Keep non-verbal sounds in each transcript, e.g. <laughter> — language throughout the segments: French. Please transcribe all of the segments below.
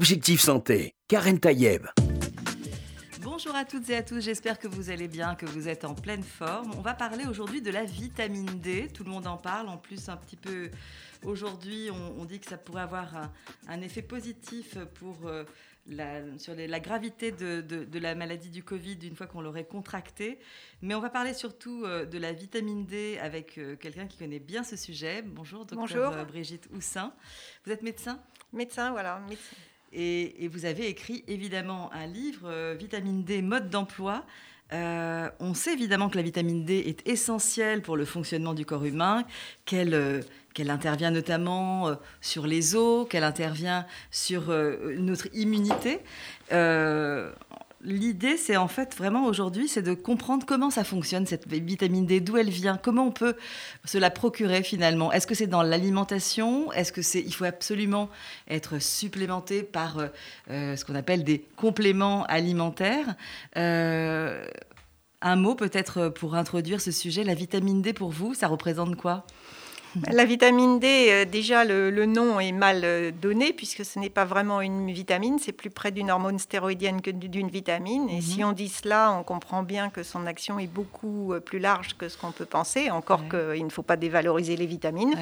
Objectif Santé, Karen Tayeb. Bonjour à toutes et à tous, j'espère que vous allez bien, que vous êtes en pleine forme. On va parler aujourd'hui de la vitamine D, tout le monde en parle, en plus un petit peu aujourd'hui on, dit que ça pourrait avoir un, effet positif pour... Euh, la, sur la gravité de, la maladie du Covid une fois qu'on l'aurait contractée. Mais on va parler surtout euh, de la vitamine D avec euh, quelqu'un qui connaît bien ce sujet. Bonjour, docteur Brigitte Houssin. Vous êtes médecin? Médecin, voilà. Médecin. Et, vous avez écrit évidemment un livre, euh, Vitamine D, mode d'emploi. Euh, on sait évidemment que la vitamine D est essentielle pour le fonctionnement du corps humain, qu'elle euh, intervient notamment sur les os, qu'elle intervient sur notre immunité l'idée, c'est en fait vraiment aujourd'hui, c'est de comprendre comment ça fonctionne, cette vitamine D, d'où elle vient, comment on peut se la procurer finalement. Est-ce que c'est dans l'alimentation? Est-ce que c'est, il faut absolument être supplémenté par euh, euh, ce qu'on appelle des compléments alimentaires? Euh, Un mot peut-être pour introduire ce sujet, la vitamine D pour vous, ça représente quoi? <laughs> la vitamine D, euh, déjà le, nom est mal euh, donné puisque ce n'est pas vraiment une vitamine, c'est plus près d'une hormone stéroïdienne que d'une vitamine. Et si mhm. on dit cela, on comprend bien que son action est beaucoup euh, plus large que ce qu'on peut penser, encore qu'il ne faut pas dévaloriser les vitamines.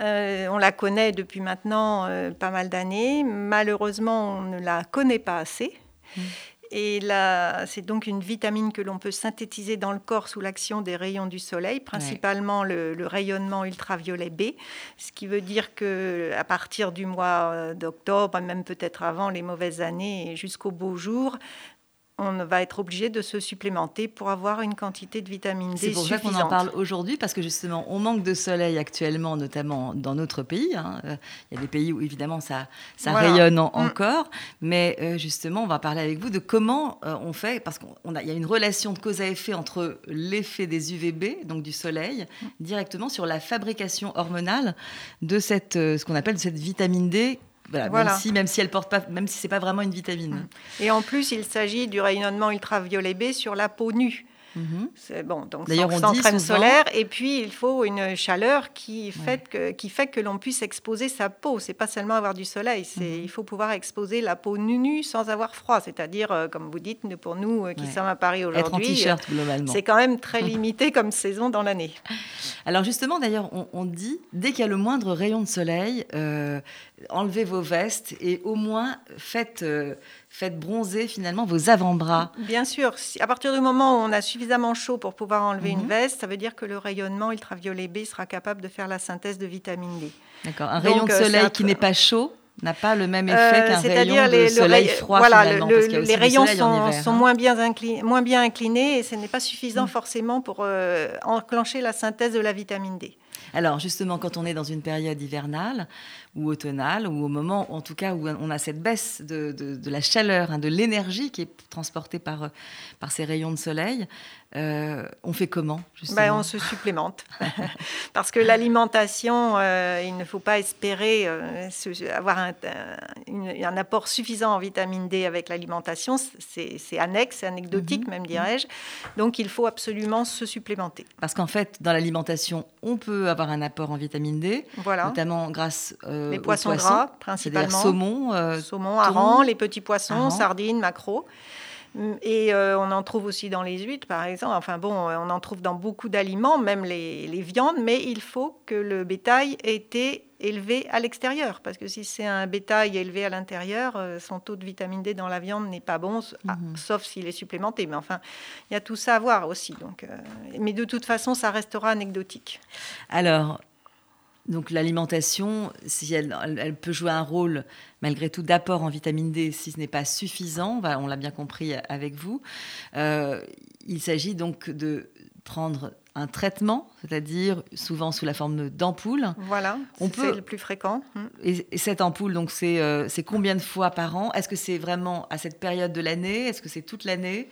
on la connaît depuis maintenant pas mal d'années. Malheureusement, on ne la connaît pas assez. Mhm. Et là, c'est donc une vitamine que l'on peut synthétiser dans le corps sous l'action des rayons du soleil, principalement le, rayonnement ultraviolet B, ce qui veut dire que à partir du mois euh, d'octobre, même peut-être avant les mauvaises années jusqu'au beau jour, on va être obligé de se supplémenter pour avoir une quantité de vitamine D C'est pour ça qu'on en parle aujourd'hui, parce que justement, on manque de soleil actuellement, notamment dans notre pays. Hein. Euh, il y a des pays où évidemment ça, ça rayonne mm. encore, mais euh, justement, on va parler avec vous de comment euh, on fait, parce qu'il y a une relation de cause à effet entre l'effet des UVB, donc du soleil, mm. directement sur la fabrication hormonale de cette, ce qu'on appelle cette vitamine D Même, si, même si elle porte pas, même si c'est pas vraiment une vitamine. Et en plus, il s'agit du rayonnement ultraviolet B sur la peau nue. C'est bon, donc D'ailleurs, sans, crème solaire. Et puis, il faut une chaleur qui fait que, qui fait que l'on puisse exposer sa peau. C'est pas seulement avoir du soleil, c'est mhm. il faut pouvoir exposer la peau nue, sans avoir froid. C'est-à-dire, euh, comme vous dites, pour nous euh, qui sommes à Paris aujourd'hui, euh, globalement. c'est quand même très <laughs> limité comme saison dans l'année. <laughs> Alors justement, d'ailleurs, on, dit dès qu'il y a le moindre rayon de soleil, enlevez vos vestes et au moins faites faites bronzer finalement vos avant-bras. Bien sûr, à partir du moment où on a suffisamment chaud pour pouvoir enlever une mhm. veste, ça veut dire que le rayonnement ultraviolet B sera capable de faire la synthèse de vitamine D. D'accord, un rayon de euh, soleil qui n'est pas chaud n'a pas le même effet euh, qu'un rayon de soleil froid. Voilà, les rayons sont, moins, bien inclinés, moins bien inclinés et ce n'est pas suffisant mm. forcément pour euh, enclencher la synthèse de la vitamine D. Alors justement, quand on est dans une période hivernale ou automnale, ou au moment, en tout cas, où on a cette baisse de, la chaleur, hein, de l'énergie qui est transportée par, par ces rayons de soleil, euh, on fait comment ben, On se supplémente. <laughs> Parce que l'alimentation, euh, il ne faut pas espérer euh, avoir un, un, apport suffisant en vitamine D avec l'alimentation. C'est annexe, c'est anecdotique mhm. même, dirais-je. Donc il faut absolument se supplémenter. Parce qu'en fait, dans l'alimentation, on peut avoir un apport en vitamine D, voilà. notamment grâce les poissons, gras, principalement. Saumon, saumon, hareng, les petits poissons, sardines, maquereaux. Et euh, on en trouve aussi dans les huîtres, par exemple. Enfin bon, on en trouve dans beaucoup d'aliments, même les, viandes, mais il faut que le bétail ait été élevé à l'extérieur. Parce que si c'est un bétail élevé à l'intérieur, euh, son taux de vitamine D dans la viande n'est pas bon, ah, mhm. sauf s'il est supplémenté. Mais enfin, il y a tout ça à voir aussi. Donc, euh, mais de toute façon, ça restera anecdotique. Alors, donc l'alimentation, si elle, peut jouer un rôle malgré tout d'apport en vitamine D, si ce n'est pas suffisant, on l'a bien compris avec vous, euh, il s'agit donc de prendre un traitement, c'est-à-dire souvent sous la forme d'ampoule. Voilà, c'est le plus fréquent. Et, cette ampoule, donc euh, c'est combien de fois par an? Est-ce que c'est vraiment à cette période de l'année? Est-ce que c'est toute l'année?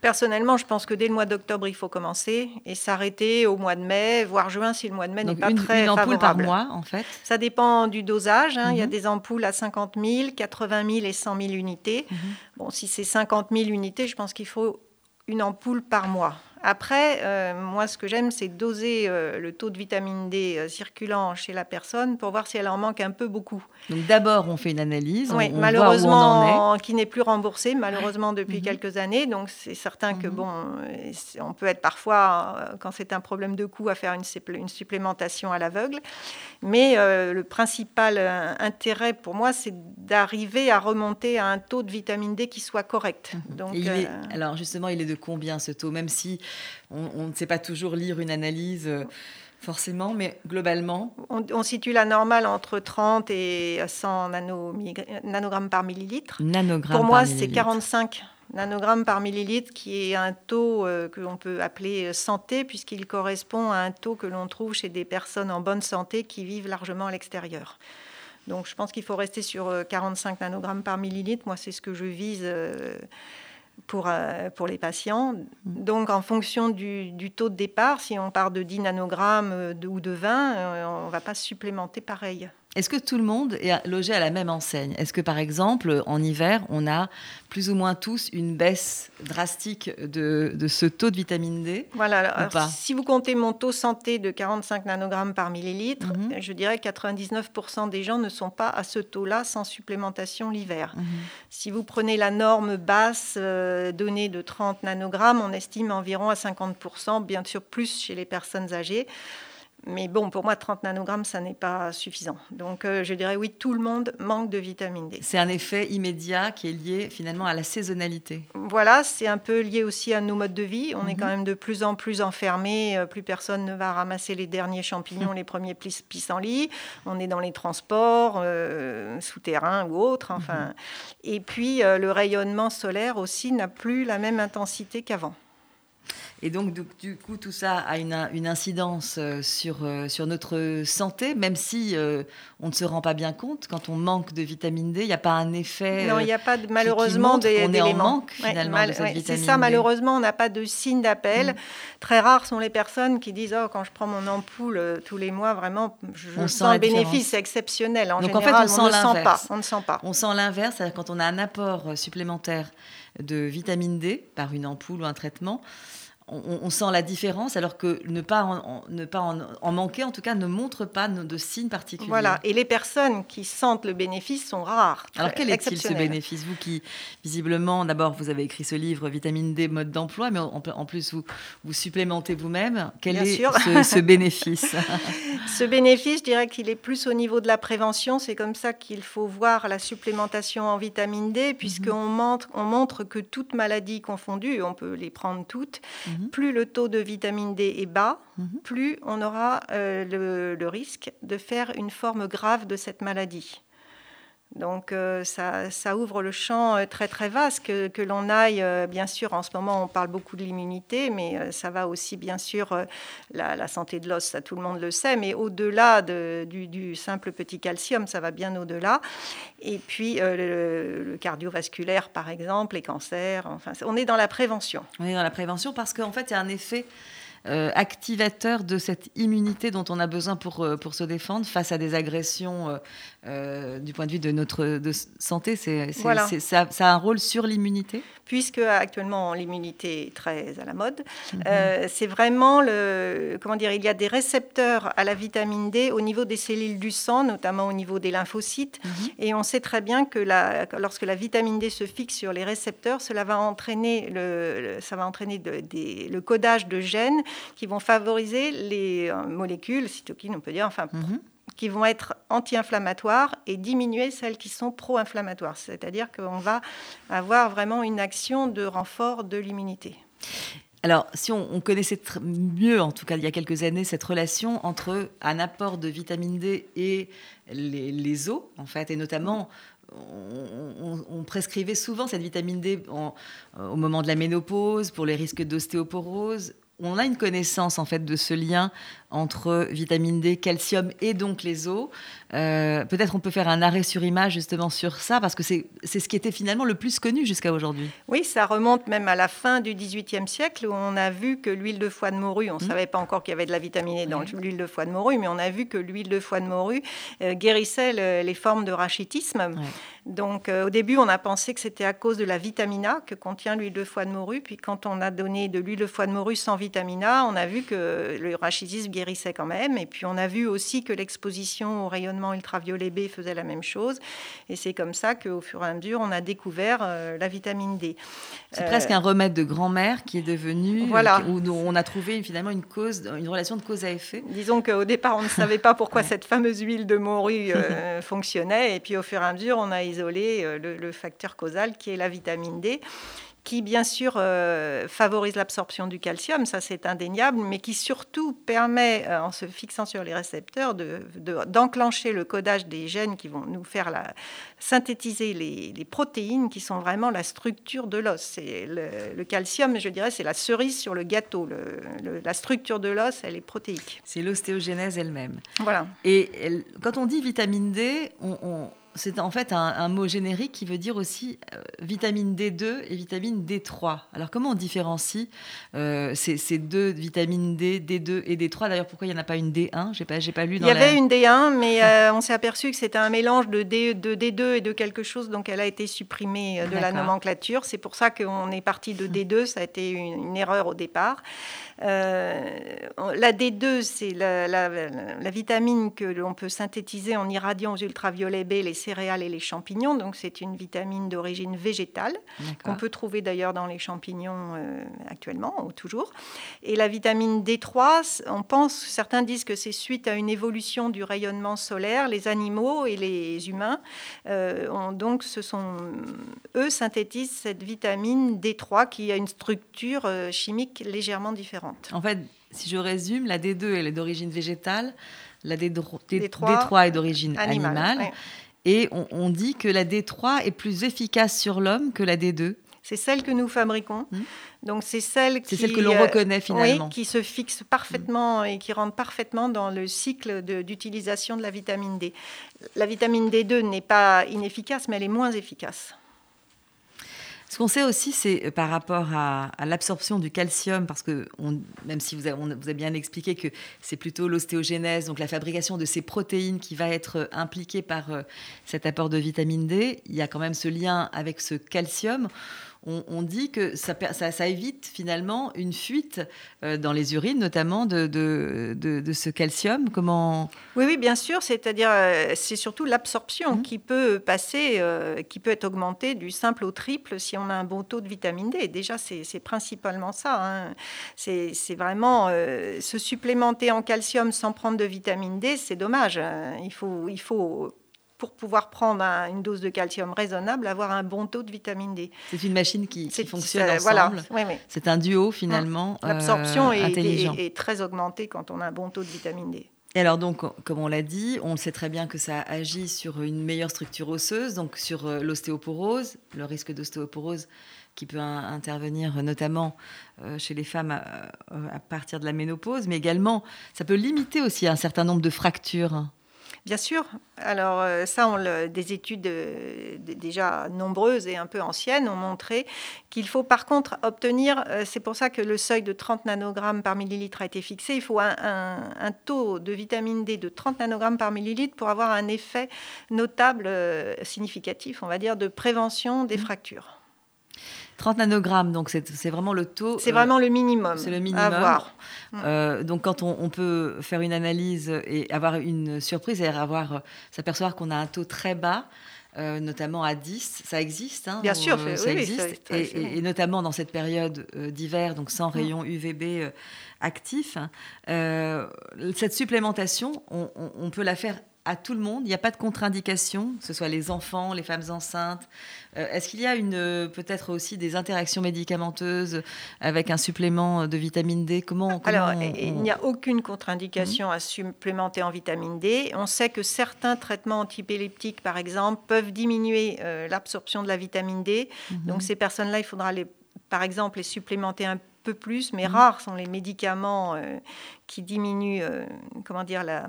Personnellement, je pense que dès le mois d'octobre, il faut commencer et s'arrêter au mois de mai, voire juin si le mois de mai n'est pas une, très une ampoule par mois, en fait Ça dépend du dosage. Hein. Il y a mhm. des ampoules à 50 000, 80 000 et 100 000 unités. Mhm. Bon, si c'est 50 000 unités, je pense qu'il faut une ampoule par mois. Après, euh, moi, ce que j'aime, c'est doser euh, le taux de vitamine D euh, circulant chez la personne pour voir si elle en manque un peu beaucoup. Donc d'abord, on fait une analyse. Oui, on, malheureusement, voit où on en est. qui n'est plus remboursée, malheureusement, depuis Mhm. quelques années. Donc, c'est certain que, Mhm. bon, on peut être parfois, quand c'est un problème de coût, à faire une, une supplémentation à l'aveugle. Mais le principal intérêt pour moi, c'est d'arriver à remonter à un taux de vitamine D qui soit correct. Donc, il est- alors justement, il est de combien ce taux? Même si on, on ne sait pas toujours lire une analyse euh, forcément, mais globalement, on, on situe la normale entre 30 et 100 nanomillig- nanogrammes par millilitre. nanogrammes Pour moi, c'est millilitre. 45 nanogrammes par millilitre, qui est un taux euh, que l'on peut appeler euh, santé, puisqu'il correspond à un taux que l'on trouve chez des personnes en bonne santé qui vivent largement à l'extérieur. Donc, je pense qu'il faut rester sur euh, 45 nanogrammes par millilitre. Moi, c'est ce que je vise euh, pour, euh, pour les patients. Donc, en fonction du, du taux de départ, si on part de 10 nanogrammes euh, de- ou de 20, euh, on ne va pas supplémenter pareil. Est-ce que tout le monde est logé à la même enseigne? Est-ce que par exemple, en hiver, on a plus ou moins tous une baisse drastique de, de ce taux de vitamine D? Voilà, alors, si vous comptez mon taux santé de 45 nanogrammes par millilitre, Mhm. je dirais que 99% des gens ne sont pas à ce taux-là sans supplémentation l'hiver. Mhm. Si vous prenez la norme basse euh, donnée de 30 nanogrammes, on estime environ à 50%, bien sûr plus chez les personnes âgées. Mais bon, pour moi, 30 nanogrammes, ça n'est pas suffisant. Donc, euh, je dirais oui, tout le monde manque de vitamine D. C'est un effet immédiat qui est lié finalement à la saisonnalité. Voilà, c'est un peu lié aussi à nos modes de vie. On est Mhm. quand même de plus en plus enfermés. euh, Plus personne ne va ramasser les derniers champignons, les premiers pissenlits. On est dans les transports euh, souterrains ou autres. Enfin, et puis euh, le rayonnement solaire aussi n'a plus la même intensité qu'avant. Et donc, du, du coup, tout ça a une, une incidence euh, sur, euh, sur notre santé, même si euh, on ne se rend pas bien compte. Quand on manque de vitamine D, il n'y a pas un effet. Non, il n'y a pas de, malheureusement montre des- qu'on est en manque, finalement, de cette C'est vitamine ça, D. malheureusement, on n'a pas de signe d'appel. Mm. Très rares sont les personnes qui disent oh, quand je prends mon ampoule tous les mois, vraiment, je, On sens le bénéfice, exceptionnel. En Donc, en fait, général, on sent ne le sent pas. On ne sent pas. On sent l'inverse, c'est-à-dire quand on a un apport supplémentaire de vitamine D par une ampoule ou un traitement, on, on sent la différence, alors que ne pas, en, en- ne pas en, en manquer, en tout cas, ne montre pas de, signes particuliers. Voilà. Et les personnes qui sentent le bénéfice sont rares. Alors quel est-il ce bénéfice? Vous qui, visiblement, d'abord, vous avez écrit ce livre, Vitamine D, mode d'emploi, mais en, en plus, vous, vous supplémentez vous-même. Quel Bien est sûr. ce, ce bénéfice? <laughs> Ce bénéfice, je dirais qu'il est plus au niveau de la prévention. C'est comme ça qu'il faut voir la supplémentation en vitamine D, puisqu'on montre, on montre que toutes maladies confondues, on peut les prendre toutes, Mhm. plus le taux de vitamine D est bas, Mhm. plus on aura euh, le, le risque de faire une forme grave de cette maladie. Donc euh, ça, ouvre le champ euh, très très vaste, que, l'on aille, euh, bien sûr, en ce moment on parle beaucoup de l'immunité, mais ça va aussi bien sûr la, santé de l'os, ça tout le monde le sait, mais au-delà de- du, simple petit calcium, ça va bien au-delà. Et puis le cardiovasculaire par exemple, les cancers, enfin on est dans la prévention. On est dans la prévention parce qu'en fait, il y a un effet euh, activateur de cette immunité dont on a besoin pour, euh, pour se défendre face à des agressions euh, du point de vue de notre de santé. C'est, Voilà. ça, ça a un rôle sur l'immunité? Puisque actuellement l'immunité est très à la mode. Euh, c'est vraiment le comment dire, il y a des récepteurs à la vitamine D au niveau des cellules du sang, notamment au niveau des lymphocytes, et on sait très bien que la, lorsque la vitamine D se fixe sur les récepteurs, cela va entraîner le, le- ça va entraîner de- des- le codage de gènes qui vont favoriser les euh, molécules cytokines, on peut dire, enfin Mhm. qui vont être anti-inflammatoires et diminuer celles qui sont pro-inflammatoires. C'est-à-dire qu'on va avoir vraiment une action de renfort de l'immunité. Alors, si on, on connaissait mieux, en tout cas il y a quelques années, cette relation entre un apport de vitamine D et les, les os, en fait, et notamment, on, on- on prescrivait souvent cette vitamine D en- euh, au moment de la ménopause pour les risques d'ostéoporose. On a une connaissance en fait de ce lien entre vitamine D, calcium et donc les os. Euh, Peut-être on peut faire un arrêt sur image justement sur ça parce que c'est ce qui était finalement le plus connu jusqu'à aujourd'hui. Oui, ça remonte même à la fin du XVIIIe siècle où on a vu que l'huile de foie de morue, on ne savait pas encore qu'il y avait de la vitamine E dans Oui. l'huile de foie de morue, mais on a vu que l'huile de foie de morue euh, guérissait le- les formes de rachitisme. Donc au début, on a pensé que c'était à cause de la vitamine A que contient l'huile de foie de morue. Puis quand on a donné de l'huile de foie de morue sans vitamine A, on a vu que le rachidisme guérissait quand même. Et puis on a vu aussi que l'exposition au rayonnement ultraviolet B faisait la même chose. Et c'est comme ça qu'au fur et à mesure, on a découvert la vitamine D. C'est presque un remède de grand-mère qui est devenu, voilà. où on a trouvé finalement une cause, une relation de cause à effet. Disons qu'au départ, on ne savait pas pourquoi <laughs> cette fameuse huile de morue euh, fonctionnait, et puis au fur et à mesure, on a isolé euh, le, facteur causal qui est la vitamine D qui bien sûr euh, favorise l'absorption du calcium, ça c'est indéniable, mais qui surtout permet, euh, en se fixant sur les récepteurs, d'enclencher le codage des gènes qui vont nous faire la, synthétiser les, protéines qui sont vraiment la structure de l'os. C'est le, calcium, je dirais, c'est la cerise sur le gâteau. la structure de l'os, elle est protéique. C'est l'ostéogénèse elle-même. Voilà. Et quand on dit vitamine D, on c'est en fait un, mot générique qui veut dire aussi euh, vitamine D2 et vitamine D3. Alors comment on différencie euh, ces, deux vitamines D, D2 et D3 D'ailleurs, pourquoi il n'y en a pas une D1 J'ai pas, pas lu. Dans il y avait une D1, mais euh, on s'est aperçu que c'était un mélange de, D, de D2 et de quelque chose, donc elle a été supprimée de la nomenclature. C'est pour ça qu'on est parti de D2. Ça a été une erreur au départ. La D2, c'est la, vitamine que l'on peut synthétiser en irradiant aux ultraviolets B les céréales et les champignons. Donc c'est une vitamine d'origine végétale qu'on peut trouver d'ailleurs dans les champignons euh, actuellement ou toujours. Et la vitamine D3, on pense, certains disent que c'est suite à une évolution du rayonnement solaire. Les animaux et les humains, euh, ont, donc ce sont eux synthétisent cette vitamine D3 qui a une structure chimique légèrement différente. En fait, si je résume, la D2 elle est d'origine végétale, la D3, est d'origine animale. Et on, dit que la D3 est plus efficace sur l'homme que la D2. C'est celle que nous fabriquons. Hmm. Donc c'est celle qui, celle que l'on reconnaît finalement, qui se fixe parfaitement et qui rentre parfaitement dans le cycle d'utilisation de, de la vitamine D. La vitamine D2 n'est pas inefficace, mais elle est moins efficace. Ce qu'on sait aussi, c'est euh, par rapport à, l'absorption du calcium, parce que même si vous avez, vous avez bien expliqué que c'est plutôt l'ostéogénèse, donc la fabrication de ces protéines qui va être euh, impliquée par euh, cet apport de vitamine D, il y a quand même ce lien avec ce calcium on, dit que ça, évite finalement une fuite euh, dans les urines, notamment de, ce calcium. Comment Oui, oui, bien sûr. C'est-à-dire, euh, c'est surtout l'absorption mmh. qui peut passer, euh, qui peut être augmentée du simple au triple si on a un bon taux de vitamine D. déjà, c'est principalement ça. Hein. C'est vraiment se supplémenter en calcium sans prendre de vitamine D, c'est dommage. Il faut, il faut pour pouvoir prendre une dose de calcium raisonnable, avoir un bon taux de vitamine D. C'est une machine qui, fonctionne ensemble. C'est un duo finalement. L'absorption euh, est, très augmentée quand on a un bon taux de vitamine D. Et alors donc, comme on l'a dit, on sait très bien que ça agit sur une meilleure structure osseuse, donc sur euh, l'ostéoporose, le risque d'ostéoporose qui peut intervenir notamment euh, chez les femmes à, partir de la ménopause, mais également ça peut limiter aussi un certain nombre de fractures. Bien sûr. Alors euh, ça, on des études euh, déjà nombreuses et un peu anciennes ont montré qu'il faut par contre obtenir, euh, c'est pour ça que le seuil de 30 nanogrammes par millilitre a été fixé, il faut un, un taux de vitamine D de 30 nanogrammes par millilitre pour avoir un effet notable, significatif, on va dire, de prévention des mmh. fractures. 30 nanogrammes, donc c'est vraiment le taux. C'est vraiment le minimum. C'est le minimum. À avoir. Euh, donc quand on, peut faire une analyse et avoir une surprise, et avoir s'apercevoir qu'on a un taux très bas. Euh, notamment à 10, ça existe. Hein, Bien sûr, ça existe. et, notamment dans cette période euh, d'hiver, donc sans mm. rayons UVB actifs. cette supplémentation, on, peut la faire à tout le monde Il n'y a pas de contre-indication, que ce soit les enfants, les femmes enceintes euh, Est-ce qu'il y a une, peut-être aussi des interactions médicamenteuses avec un supplément de vitamine D? Comment, Alors, il n'y a aucune contre-indication à supplémenter en vitamine D. On sait que certains traitements antipéleptiques, par exemple, peuvent diminuer euh, l'absorption de la vitamine D. Mhm. Donc, ces personnes-là, il faudra les, par exemple les supplémenter un peu plus, mais mhm. rares sont les médicaments euh, qui diminuent, euh, comment dire, la,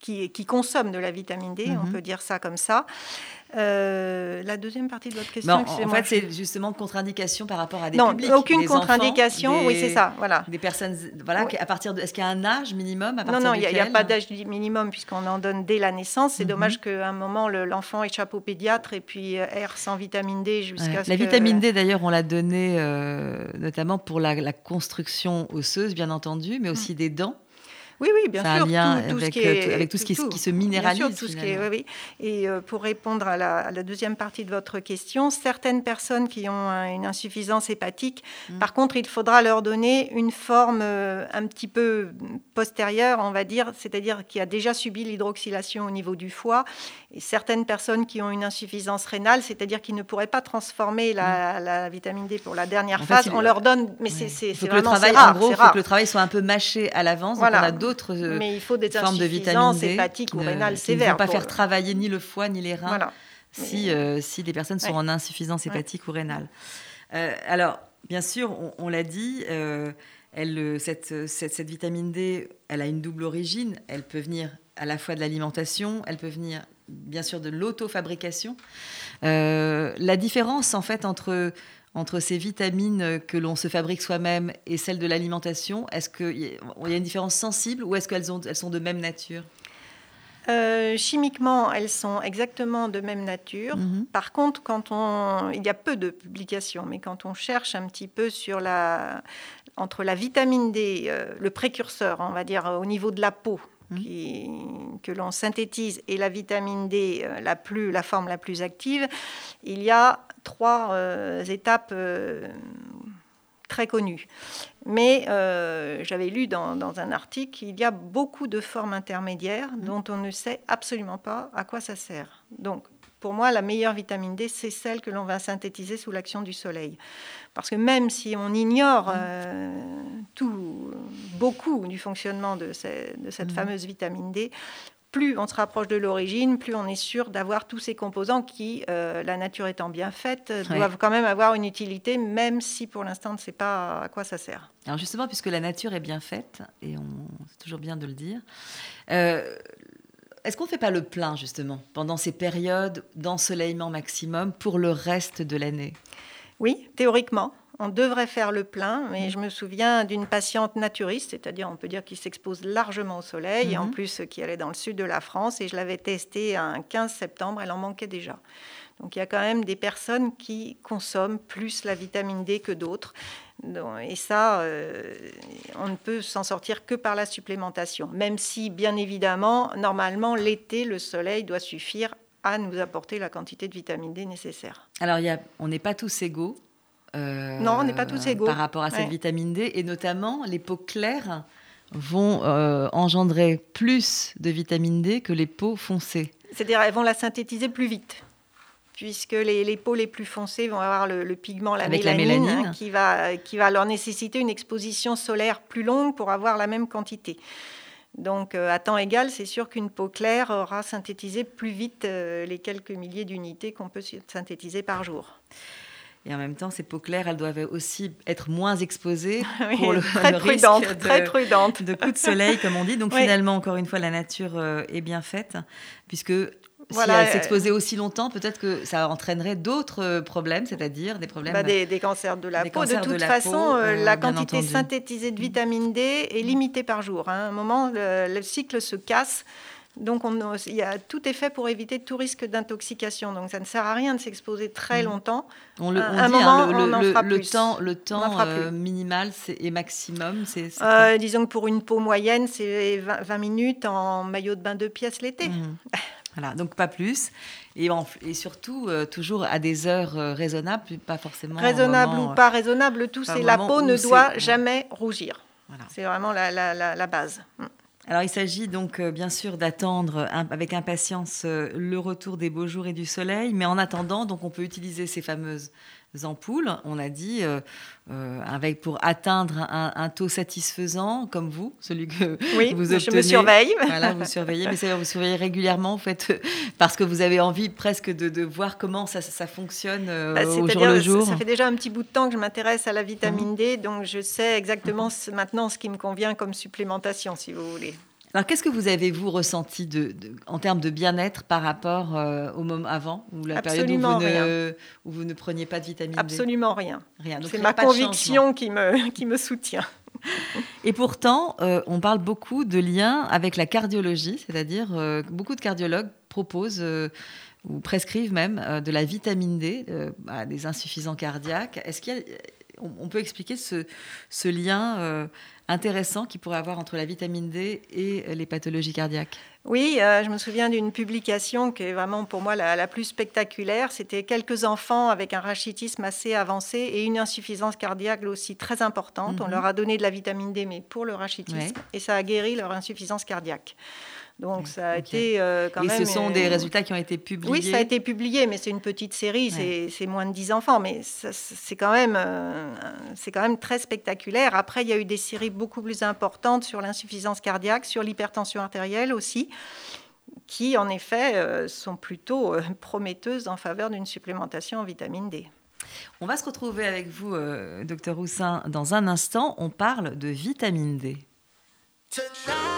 qui, qui consomment de la vitamine D, on Mhm. peut dire ça comme ça. Euh, la deuxième partie de votre question, Non, en fait, je- c'est justement contre-indication par rapport à des non, publics. aucune contre-indication, oui, c'est ça, voilà. Des personnes, voilà, Oui. à partir de, est-ce qu'il y a un âge minimum à Non, partir non, il n'y a, pas d'âge minimum puisqu'on en donne dès la naissance. C'est Mhm. dommage qu'à un moment, le- l'enfant échappe au pédiatre et puis euh, erre sans vitamine D jusqu'à Ouais. La que- vitamine D, d'ailleurs, on l'a donnée euh, notamment pour la, la construction osseuse, bien entendu, mais aussi des dents. Oui, oui, bien a un sûr. lien tout, tout ce avec, qui euh, est, avec tout ce qui- qui se minéralise, Bien sûr, tout ce qui est, finalement. oui, oui. Et euh, pour répondre à la, à la deuxième partie de votre question, certaines personnes qui ont un- une insuffisance hépatique, Mm. par contre, il faudra leur donner une forme euh, un petit peu postérieure, on va dire, c'est-à-dire qui a déjà subi l'hydroxylation au niveau du foie. Et certaines personnes qui ont une insuffisance rénale, c'est-à-dire qui ne pourraient pas transformer la, la vitamine D pour la dernière Mm. En phase, on leur donne, mais Ouais. c'est vraiment rare, en gros, il faut rare. que le travail soit un peu mâché à l'avance. Voilà. Donc on a d'autres euh, Mais il faut des formes de insuffisances vitamine D hépatiques ou ne- rénales qui ne sévères. vont pas faire le- travailler ni le foie ni les reins Voilà. si, Mais- euh, si les personnes sont Ouais. en insuffisance Ouais. hépatique ou rénale. Euh, alors, bien sûr, on, on l'a dit, euh, elle, cette, cette, cette vitamine D, elle a une double origine. Elle peut venir à la fois de l'alimentation, elle peut venir bien sûr de l'autofabrication. Euh, la différence, en fait, entre entre ces vitamines que l'on se fabrique soi-même et celles de l'alimentation, est-ce qu'il y, a- une différence sensible ou est-ce qu'elles ont- elles sont de même nature? Euh, chimiquement, elles sont exactement de même nature. Mhm. Par contre, quand on, il y a peu de publications, mais quand on cherche un petit peu sur la, entre la vitamine D, euh, le précurseur, on va dire au niveau de la peau. Qui- que l'on synthétise, et la vitamine D, euh, la, plus, la forme la plus active, il y a trois euh, étapes euh, très connues. Mais euh, j'avais lu dans, dans un article qu'il y a beaucoup de formes intermédiaires dont on ne sait absolument pas à quoi ça sert. Donc, pour moi, la meilleure vitamine D, c'est celle que l'on va synthétiser sous l'action du soleil. Parce que même si on ignore euh, tout, beaucoup du fonctionnement de, ce- de cette Mhm. fameuse vitamine D, plus on se rapproche de l'origine, plus on est sûr d'avoir tous ces composants qui, euh, la nature étant bien faite, Ouais. doivent quand même avoir une utilité, même si pour l'instant on ne sait pas à quoi ça sert. Alors justement, puisque la nature est bien faite, et on, c'est toujours bien de le dire, euh, est-ce qu'on ne fait pas le plein justement pendant ces périodes d'ensoleillement maximum pour le reste de l'année? Oui, théoriquement, on devrait faire le plein, mais je me souviens d'une patiente naturiste, c'est-à-dire on peut dire qui s'expose largement au soleil, et en Mhm. plus qui allait dans le sud de la France, et je l'avais testée un 15 septembre, elle en manquait déjà. Donc il y a quand même des personnes qui consomment plus la vitamine D que d'autres. Et ça, euh, on ne peut s'en sortir que par la supplémentation. Même si, bien évidemment, normalement, l'été, le soleil doit suffire à nous apporter la quantité de vitamine D nécessaire. Alors, il y a, on n'est pas tous égaux. Euh, Non, on n'est pas tous égaux. Par rapport à cette Ouais. vitamine D, et notamment les peaux claires vont euh, engendrer plus de vitamine D que les peaux foncées. C'est-à-dire elles vont la synthétiser plus vite, puisque les, les peaux les plus foncées vont avoir le, le pigment, la Avec la mélanine, hein, qui, va, qui va leur nécessiter une exposition solaire plus longue pour avoir la même quantité. Donc, euh, à temps égal, c'est sûr qu'une peau claire aura synthétisé plus vite les quelques milliers d'unités qu'on peut synthétiser par jour. Et en même temps, ces peaux claires, elles doivent aussi être moins exposées <laughs> Oui, pour le, très le prudente, risque de, très prudente. de coups de soleil, comme on dit. Donc <laughs> Oui. finalement, encore une fois, la nature euh, est bien faite, puisque Voilà, si elle euh, s'exposait aussi longtemps, peut-être que ça entraînerait d'autres euh, problèmes, c'est-à-dire des problèmes. Bah, des, des cancers de la peau. De toute la façon, peau, euh, la quantité synthétisée de vitamine D est limitée par jour. hein. À un moment, le, le cycle se casse. Donc, on, il y a, tout est fait pour éviter tout risque d'intoxication. Donc, ça ne sert à rien de s'exposer très Mm. longtemps. On le à on un dit, moment, hein, le, on le- en fera le plus. temps, le temps euh, minimal et maximum, c'est. Euh, disons que pour une peau moyenne, c'est 20, 20 minutes en maillot de bain deux pièces l'été. Mhm. <laughs> Voilà, donc pas plus. Et, en- et surtout, euh, toujours à des heures euh, raisonnables, pas forcément. Raisonnable moment, ou euh, pas raisonnable, le tout, c'est la peau ne doit ouais. jamais rougir. voilà. C'est vraiment la, la- la- la base. Alors, il s'agit donc euh, bien sûr d'attendre avec impatience euh, le retour des beaux jours et du soleil, mais en attendant, donc on peut utiliser ces fameuses ampoules, on a dit, euh, euh, avec pour atteindre un, un taux satisfaisant, comme vous, celui que Oui, vous je obtenez. me surveille. <laughs> Voilà, vous surveillez, mais vous surveillez régulièrement, en fait, <laughs> parce que vous avez envie presque de, de voir comment ça, ça fonctionne euh, Bah, au jour le ça- jour. Ça, fait déjà un petit bout de temps que je m'intéresse à la vitamine D, donc je sais exactement ce- maintenant ce qui me convient comme supplémentation, si vous voulez. Alors, qu'est-ce que vous avez, vous, ressenti de, en termes de bien-être par rapport euh, au moment avant, ou la période où vous, ne, où vous, ne, preniez pas de vitamine Absolument rien. Rien. C'est ma conviction qui me, qui me soutient. <laughs> Et pourtant, euh, on parle beaucoup de liens avec la cardiologie, c'est-à-dire euh, beaucoup de cardiologues proposent ou prescrivent même de la vitamine D à des insuffisants cardiaques. Est-ce qu'on peut expliquer ce, ce lien intéressant qu'il pourrait avoir entre la vitamine D et les pathologies cardiaques Oui, euh, je me souviens d'une publication qui est vraiment pour moi la, plus spectaculaire. C'était quelques enfants avec un rachitisme assez avancé et une insuffisance cardiaque aussi très importante. On mhm. leur a donné de la vitamine D, mais pour le rachitisme, et ça a guéri leur insuffisance cardiaque. Donc ça a été euh, quand même. Et ce sont des résultats qui ont été publiés. Oui, ça a été publié, mais c'est une petite série, c'est moins de 10 enfants, mais c'est quand même euh, c'est quand même très spectaculaire. Après, il y a eu des séries beaucoup plus importantes sur l'insuffisance cardiaque, sur l'hypertension artérielle aussi, qui en effet euh, sont plutôt prometteuses en faveur d'une supplémentation en vitamine D. On va se retrouver avec vous, docteur Roussin, dans un instant. On parle de vitamine D. Et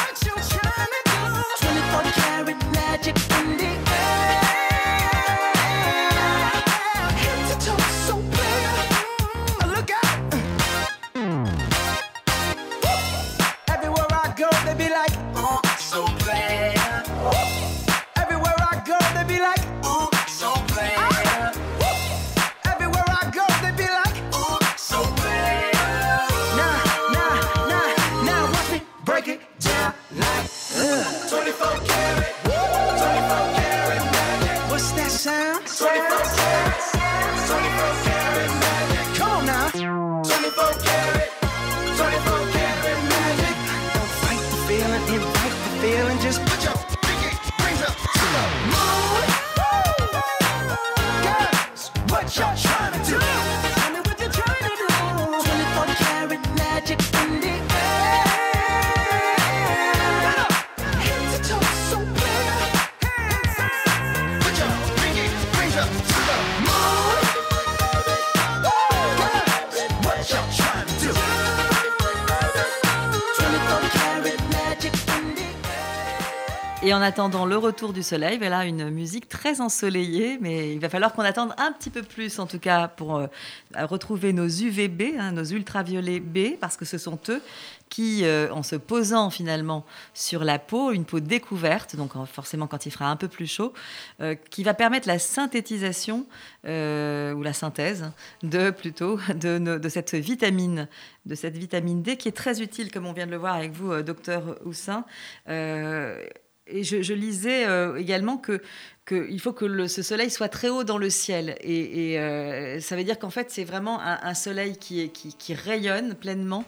En attendant le retour du soleil, voilà une musique très ensoleillée, mais il va falloir qu'on attende un petit peu plus, en tout cas, pour euh, retrouver nos UVB, hein, nos ultraviolets B, parce que ce sont eux qui, euh, en se posant finalement sur la peau, une peau découverte, donc forcément quand il fera un peu plus chaud, euh, qui va permettre la synthétisation ou la synthèse de plutôt de, de, cette vitamine, de cette vitamine D qui est très utile, comme on vient de le voir avec vous, docteur Houssin et je, lisais euh, également que qu'il faut que ce soleil soit très haut dans le ciel. Et, euh, ça veut dire qu'en fait, c'est vraiment un, soleil qui, qui, rayonne pleinement,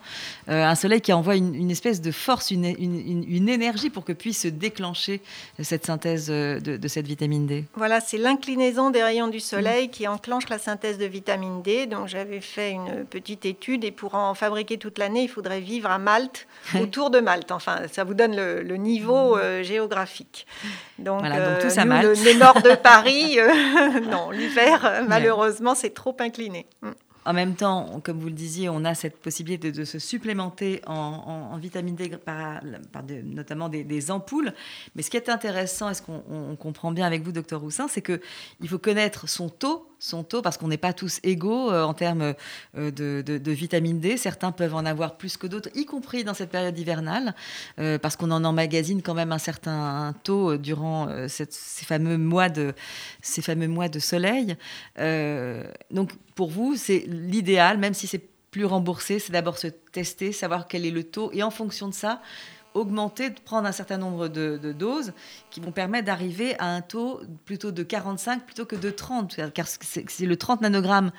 euh, un soleil qui envoie une, espèce de force, une, une, énergie pour que puisse se déclencher cette synthèse de, cette vitamine D. Voilà, c'est l'inclinaison des rayons du soleil qui enclenche la synthèse de vitamine D. Donc j'avais fait une petite étude et pour en fabriquer toute l'année, il faudrait vivre à Malte, <laughs> autour de Malte. Enfin, ça vous donne le, niveau euh, géographique. Donc, voilà, donc tout ça Malte le nord de Paris, euh, <laughs> non, l'hiver, malheureusement, c'est trop incliné. En même temps, comme vous le disiez, on a cette possibilité de, se supplémenter en, vitamine D par, notamment des, ampoules. Mais ce qui est intéressant, et ce qu'on comprend bien avec vous, docteur Roussin, c'est qu'il faut connaître son taux son taux, parce qu'on n'est pas tous égaux euh, en termes euh, de, vitamine D. Certains peuvent en avoir plus que d'autres, y compris dans cette période hivernale, euh, parce qu'on en emmagasine quand même un certain taux durant ces, fameux mois de, ces fameux mois de soleil. donc pour vous, c'est l'idéal, même si c'est plus remboursé, c'est d'abord se tester, savoir quel est le taux, et en fonction de ça, augmenter, prendre un certain nombre de, doses qui vont permettre d'arriver à un taux plutôt de 45 plutôt que de 30, car c'est le 30 nanogrammes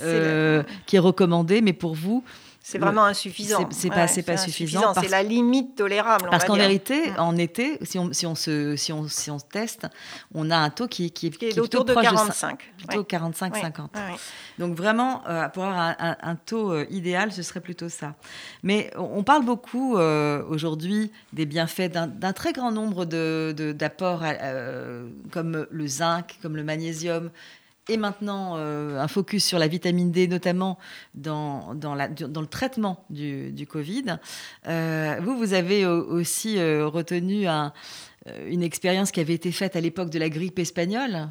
euh, qui est recommandé, mais pour vous, c'est vraiment insuffisant. C'est pas, pas suffisant. C'est la limite tolérable. Parce qu'en vérité, mm. en été, si on, si on, se, si on, si on teste, on a un taux qui, qui, qui, est, plutôt de 45. De, plutôt 45-50. Donc vraiment, euh, pour avoir un, taux euh, idéal, ce serait plutôt ça. Mais on parle beaucoup euh, aujourd'hui des bienfaits d'un très grand nombre d'apports de, comme le zinc, comme le magnésium, et maintenant euh, un focus sur la vitamine D, notamment dans, dans, le traitement du, du Covid. Euh, vous, vous avez aussi euh, retenu un, une expérience qui avait été faite à l'époque de la grippe espagnole.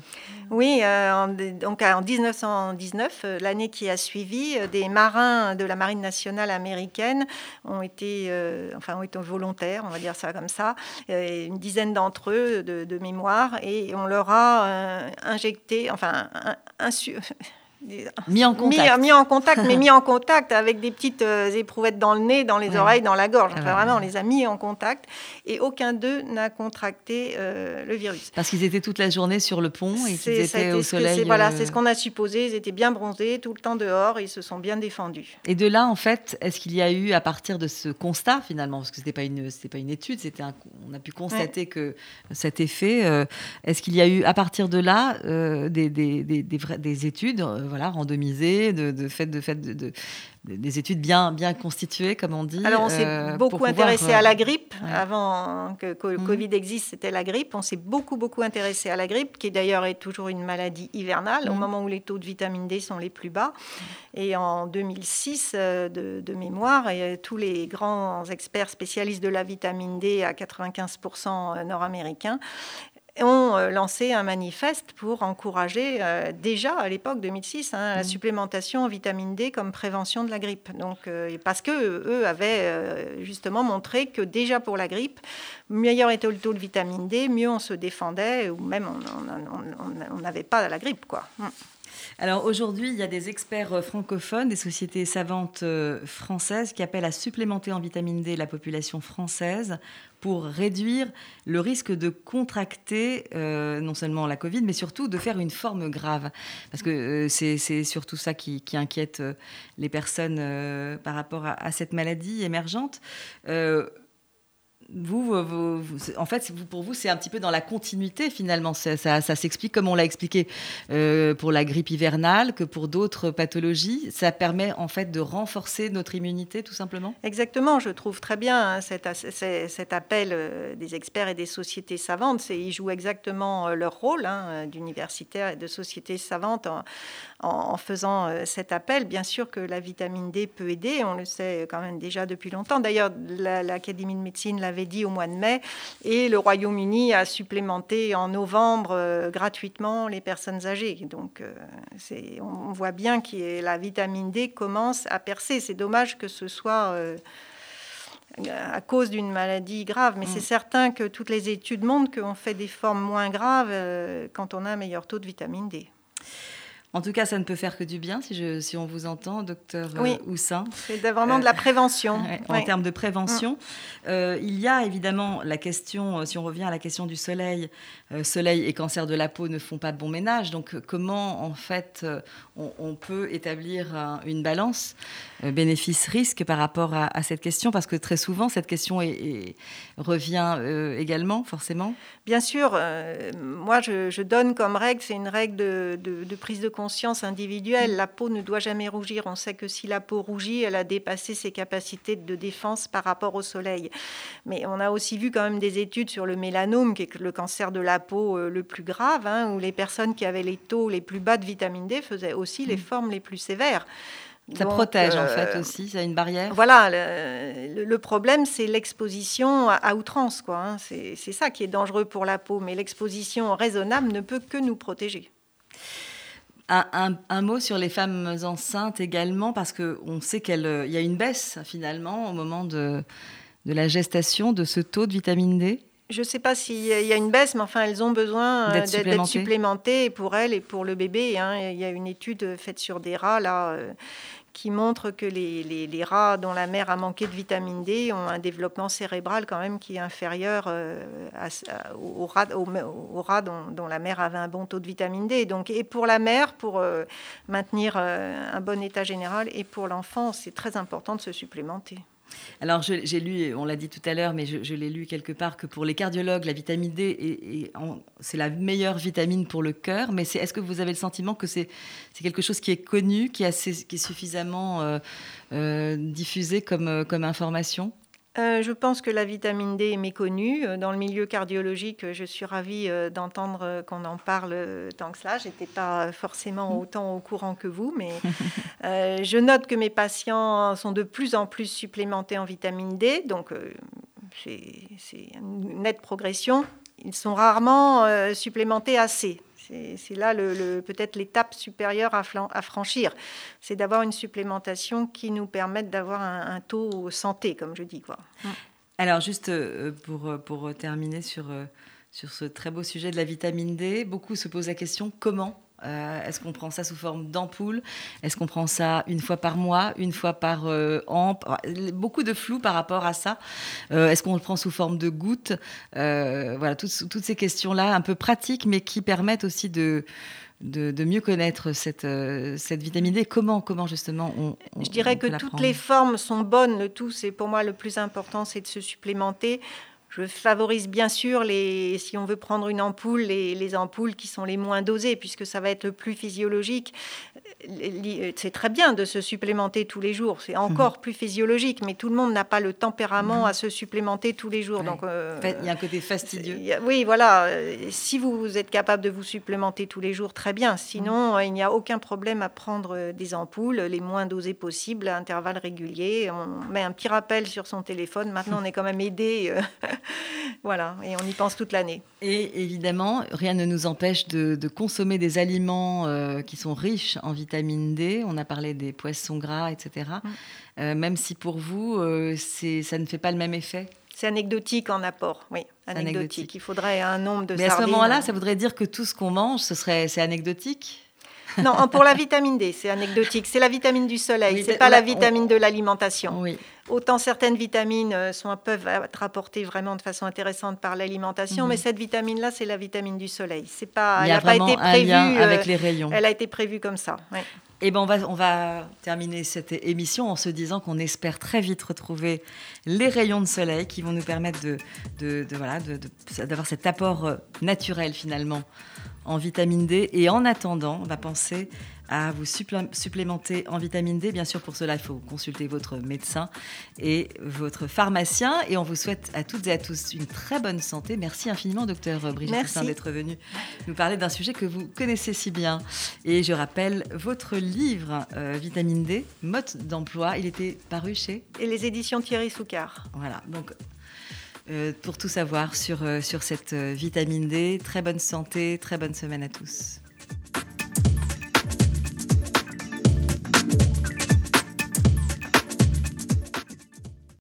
Oui, euh, en, donc en 1919, euh, l'année qui a suivi, des marins de la marine nationale américaine ont été, enfin, ont été volontaires, on va dire ça comme ça, une dizaine d'entre eux de, mémoire, et on leur a injecté, enfin, un, <laughs> mis en contact. Mis, en contact, mais mis en contact avec des petites euh, éprouvettes dans le nez, dans les oreilles, dans la gorge. Enfin, vraiment, on les a mis en contact et aucun d'eux n'a contracté euh, le virus. Parce qu'ils étaient toute la journée sur le pont et qu'ils étaient au soleil. Voilà, euh, c'est ce qu'on a supposé. Ils étaient bien bronzés tout le temps dehors. Ils se sont bien défendus. Et de là, en fait, est-ce qu'il y a eu, à partir de ce constat, finalement, parce que ce n'était pas, une, pas une étude, c'était on a pu constater que cet effet, est-ce qu'il y a eu, à partir de là, des, des, des, des, études voilà, randomisées, de, de fait, de, fait de, des études bien, bien constituées, comme on dit. Alors, on s'est euh, beaucoup intéressé à la grippe. Avant que, le mhm. Covid existe, c'était la grippe. On s'est beaucoup, beaucoup intéressé à la grippe, qui d'ailleurs est toujours une maladie hivernale, au mhm. moment où les taux de vitamine D sont les plus bas. Et en 2006, euh, de, mémoire, et tous les grands experts spécialistes de la vitamine D à 95% nord-américains ont euh, lancé un manifeste pour encourager euh, déjà à l'époque 2006 hein, la mmh. supplémentation en vitamine D comme prévention de la grippe. Donc euh, parce que eux avaient justement montré que déjà pour la grippe, meilleur était le taux de vitamine D, mieux on se défendait ou même on n'avait pas la grippe quoi. Mmh. Alors aujourd'hui, il y a des experts francophones, des sociétés savantes françaises qui appellent à supplémenter en vitamine D la population française pour réduire le risque de contracter euh, non seulement la Covid, mais surtout de faire une forme grave. Parce que euh, c'est surtout ça qui, inquiète euh, les personnes par rapport à, cette maladie émergente vous, en fait, pour vous, c'est un petit peu dans la continuité finalement. Ça, s'explique comme on l'a expliqué euh, pour la grippe hivernale, que pour d'autres pathologies. Ça permet en fait de renforcer notre immunité, tout simplement. Exactement. Je trouve très bien hein, cet, appel euh, des experts et des sociétés savantes. Ils jouent exactement euh, leur rôle hein, d'universitaires et de sociétés savantes en, faisant cet appel. Bien sûr que la vitamine D peut aider. On le sait quand même déjà depuis longtemps. D'ailleurs, l'Académie de médecine l'avait l'avait dit au mois de mai. Et le Royaume-Uni a supplémenté en novembre gratuitement les personnes âgées. Donc on voit bien que la vitamine D commence à percer. C'est dommage que ce soit à cause d'une maladie grave. Mais c'est mm. certain que toutes les études montrent qu'on fait des formes moins graves euh, quand on a un meilleur taux de vitamine D. En tout cas, ça ne peut faire que du bien si, je, si on vous entend, docteur euh, oui, Houssin. C'est vraiment de la prévention. <laughs> en termes de prévention. Mm. Euh, il y a évidemment la question, si on revient à la question du soleil, soleil et cancer de la peau ne font pas de bon ménage. Donc, comment en fait on, peut établir une balance? euh, bénéfice-risque par rapport à, cette question Parce que très souvent, cette question revient euh, également, forcément. Bien sûr, euh, moi je, donne comme règle, c'est une règle de, prise de conscience individuelle. La peau ne doit jamais rougir. On sait que si la peau rougit, elle a dépassé ses capacités de défense par rapport au soleil. Mais on a aussi vu quand même des études sur le mélanome, qui est le cancer de la peau le plus grave, hein, où les personnes qui avaient les taux les plus bas de vitamine D faisaient aussi les mm. formes les plus sévères. Ça protège en fait euh, aussi, ça a une barrière. Voilà, le, problème c'est l'exposition à, outrance, quoi. Hein. C'est ça qui est dangereux pour la peau, mais l'exposition raisonnable ne peut que nous protéger. Un, mot sur les femmes enceintes également, parce qu'on sait qu'il y a une baisse finalement au moment de, de la gestation de ce taux de vitamine D. Je ne sais pas s'il y a une baisse, mais enfin, elles ont besoin euh, d'être supplémentées. pour elles et pour le bébé. Hein. Il y a une étude faite sur des rats là, euh, qui montre que les, rats dont la mère a manqué de vitamine D ont un développement cérébral quand même qui est inférieur euh, aux rats, dont, la mère avait un bon taux de vitamine D. Donc, et pour la mère, pour maintenir un bon état général, et pour l'enfant, c'est très important de se supplémenter. Alors, j'ai lu, on l'a dit tout à l'heure, mais je, l'ai lu quelque part, que pour les cardiologues, la vitamine D, c'est la meilleure vitamine pour le cœur. Mais est-ce que vous avez le sentiment que c'est quelque chose qui est connu, qui est, suffisamment euh, euh, diffusé comme, euh, comme information? Euh, je pense que la vitamine D est méconnue. Euh, dans le milieu cardiologique, je suis ravie euh, d'entendre qu'on en parle tant que cela. Je n'étais pas forcément mmh. autant au courant que vous, mais <laughs> je note que mes patients sont de plus en plus supplémentés en vitamine D, donc c'est une nette progression. Ils sont rarement supplémentés assez. C'est là peut-être l'étape supérieure à, franchir. C'est d'avoir une supplémentation qui nous permette d'avoir un, taux santé, comme je dis. Quoi. Alors, juste euh, pour, terminer euh, sur ce très beau sujet de la vitamine D, beaucoup se posent la question comment euh, est-ce qu'on prend ça sous forme d'ampoule? Est-ce qu'on prend ça une fois par mois, une fois par euh, an Beaucoup de flou par rapport à ça. Euh, est-ce qu'on le prend sous forme de gouttes? Voilà, toutes, toutes ces questions-là, un peu pratiques, mais qui permettent aussi de, de, mieux connaître cette, cette vitamine D. Comment, comment justement on, Je dirais que toutes les formes sont bonnes. Le tout, c'est pour moi le plus important, c'est de se supplémenter. Je favorise bien sûr, les, si on veut prendre une ampoule, les, les, ampoules qui sont les moins dosées, puisque ça va être le plus physiologique. C'est très bien de se supplémenter tous les jours, c'est encore plus physiologique, mais tout le monde n'a pas le tempérament à se supplémenter tous les jours. Donc, euh, il y a un côté fastidieux. oui, voilà. Si vous êtes capable de vous supplémenter tous les jours, très bien. Sinon, il n'y a aucun problème à prendre des ampoules, les moins dosées possibles, à intervalles réguliers. On met un petit rappel sur son téléphone. Maintenant, on est quand même aidé. <laughs> Voilà, et on y pense toute l'année. Et évidemment, rien ne nous empêche de, consommer des aliments euh, qui sont riches en vitamine D. On a parlé des poissons gras, etc. Mm. Euh, même si pour vous, euh, ça ne fait pas le même effet. C'est anecdotique en apport, oui. Anecdotique. Il faudrait un nombre de Mais à ce moment-là, ça voudrait dire que tout ce qu'on mange, ce serait, c'est anecdotique? Non, pour la vitamine D, c'est anecdotique. C'est la vitamine du soleil, c'est pas la vitamine de l'alimentation. Oui. Autant certaines vitamines euh, sont, peuvent être apportées vraiment de façon intéressante par l'alimentation, mais mhm. cette vitamine-là, c'est la vitamine du soleil. C'est pas, Il y a, pas été prévu. avec euh, les rayons. Elle a été prévue comme ça. Eh ben on va, on va terminer cette émission en se disant qu'on espère très vite retrouver les rayons de soleil qui vont nous permettre de, de, de voilà, d'avoir cet apport euh, naturel finalement en vitamine D. Et en attendant, on va penser à vous supplémenter en vitamine D. Bien sûr, pour cela, il faut consulter votre médecin et votre pharmacien. Et on vous souhaite à toutes et à tous une très bonne santé. Merci infiniment, docteur Brigitte d'être venu nous parler d'un sujet que vous connaissez si bien. Et je rappelle votre livre euh, Vitamine D, mode d'emploi. Il était paru chez Et les éditions Thierry Soucard. Voilà. Donc pour tout savoir sur, sur cette vitamine D. Très bonne santé, très bonne semaine à tous.